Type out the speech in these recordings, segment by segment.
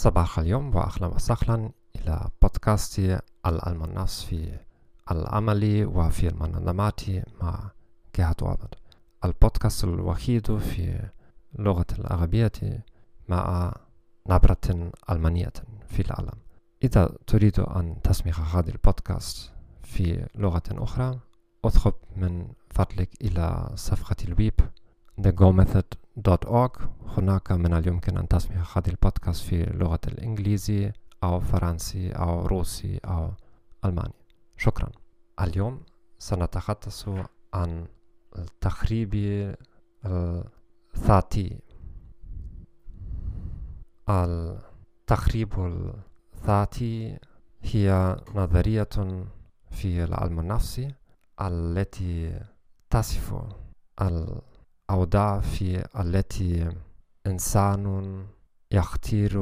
صباح اليوم وأهلا وسهلا إلى بودكاست النفس في العمل وفي المنظمات مع جهاد عبد البودكاست الوحيد في اللغة العربية مع نبرة ألمانية في العالم. إذا تريد أن تسمع هذا البودكاست في لغة أخرى اذهب من فضلك إلى صفحة الويب thegomethod.org هناك من اليمكن أن تسمع هذا البودكاست في اللغة الإنجليزي أو فرنسي أو روسي أو ألماني شكرا اليوم سنتحدث عن التخريب الذاتي التخريب الذاتي هي نظرية في العلم النفسي التي تصف الأوضاع في التي إنسان يختار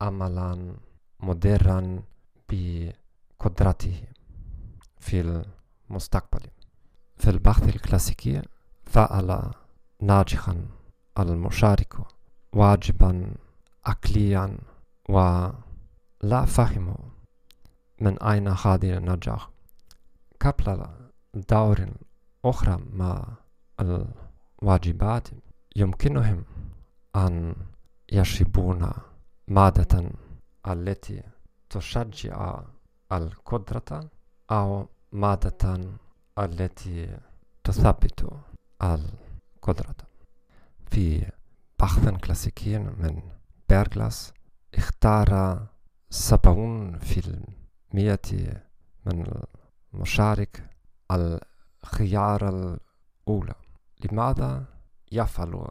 عملا مديرا بقدرته في المستقبل. في البحث الكلاسيكي فعل ناجحا المشارك واجبا عقليا ولا فهم من أين هذه النجاح. قبل دور أخرى مع الواجبات يمكنهم أن يشربون مادة التي تشجع القدرة أو مادة التي تثبت القدرة. في بحث كلاسيكي من بيرغلاس اختار سبعون في المئة من المشارك الخيار الأولى. لماذا يفعل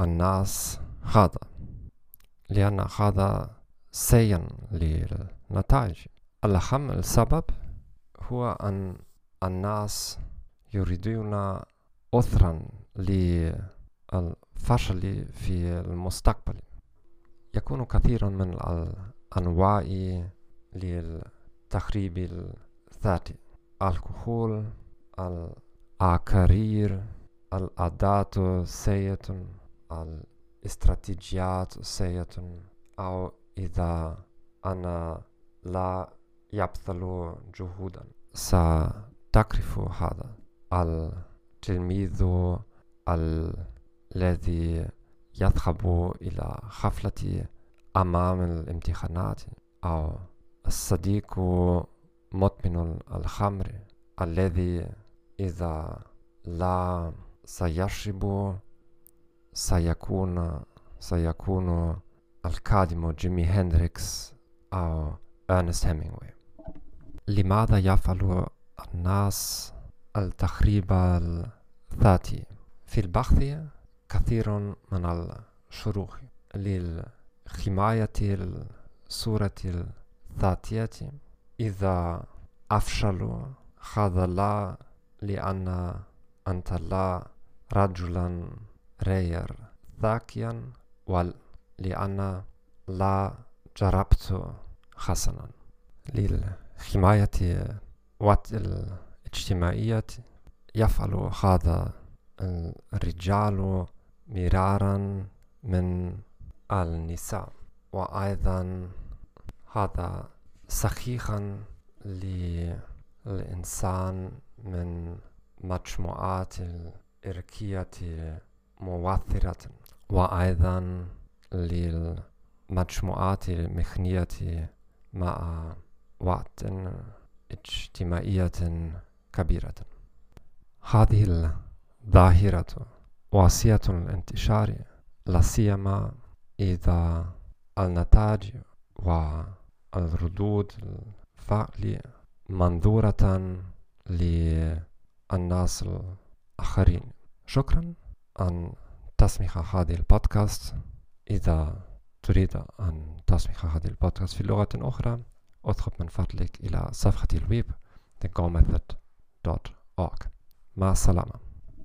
الناس هذا؟ لأن هذا سيء للنتائج. الأهم السبب هو أن الناس يريدون أثرا للفشل في المستقبل. يكون كثير من الأنواع للتخريب الذاتي. الكحول الأكارير العادات سيئة الاستراتيجيات سيئة أو إذا أنا لا يبذل جهودا ستكرف هذا التلميذ الذي يذهب إلى حفلة أمام الامتحانات أو الصديق مدمن الخمر الذي إذا لا سيشرب سيكون سيكون القادم جيمي هندريكس أو أرنست هيمينغوي لماذا يفعل الناس التخريب الذاتي في البحث كثير من الشروح للحماية الصورة الذاتية إذا أفشلوا هذا لا لأن أنت لا رجلا رير ذكيا ولأن لا جربت حسنا للحماية والإجتماعية. يفعل هذا الرجال مرارا من النساء. وأيضا هذا صحيحا للإنسان من مجموعات الإركية مؤثرة وأيضا للمجموعات المخنية مع وقت اجتماعية كبيرة هذه الظاهرة واسعة الانتشار لا سيما إذا النتائج والردود الفعل منظورة للناس الآخرين شكرا أن تسمع هذه البودكاست إذا تريد أن تسمع هذه البودكاست في لغة أخرى اذهب من فضلك إلى صفحة الويب thegomethod.org مع السلامة.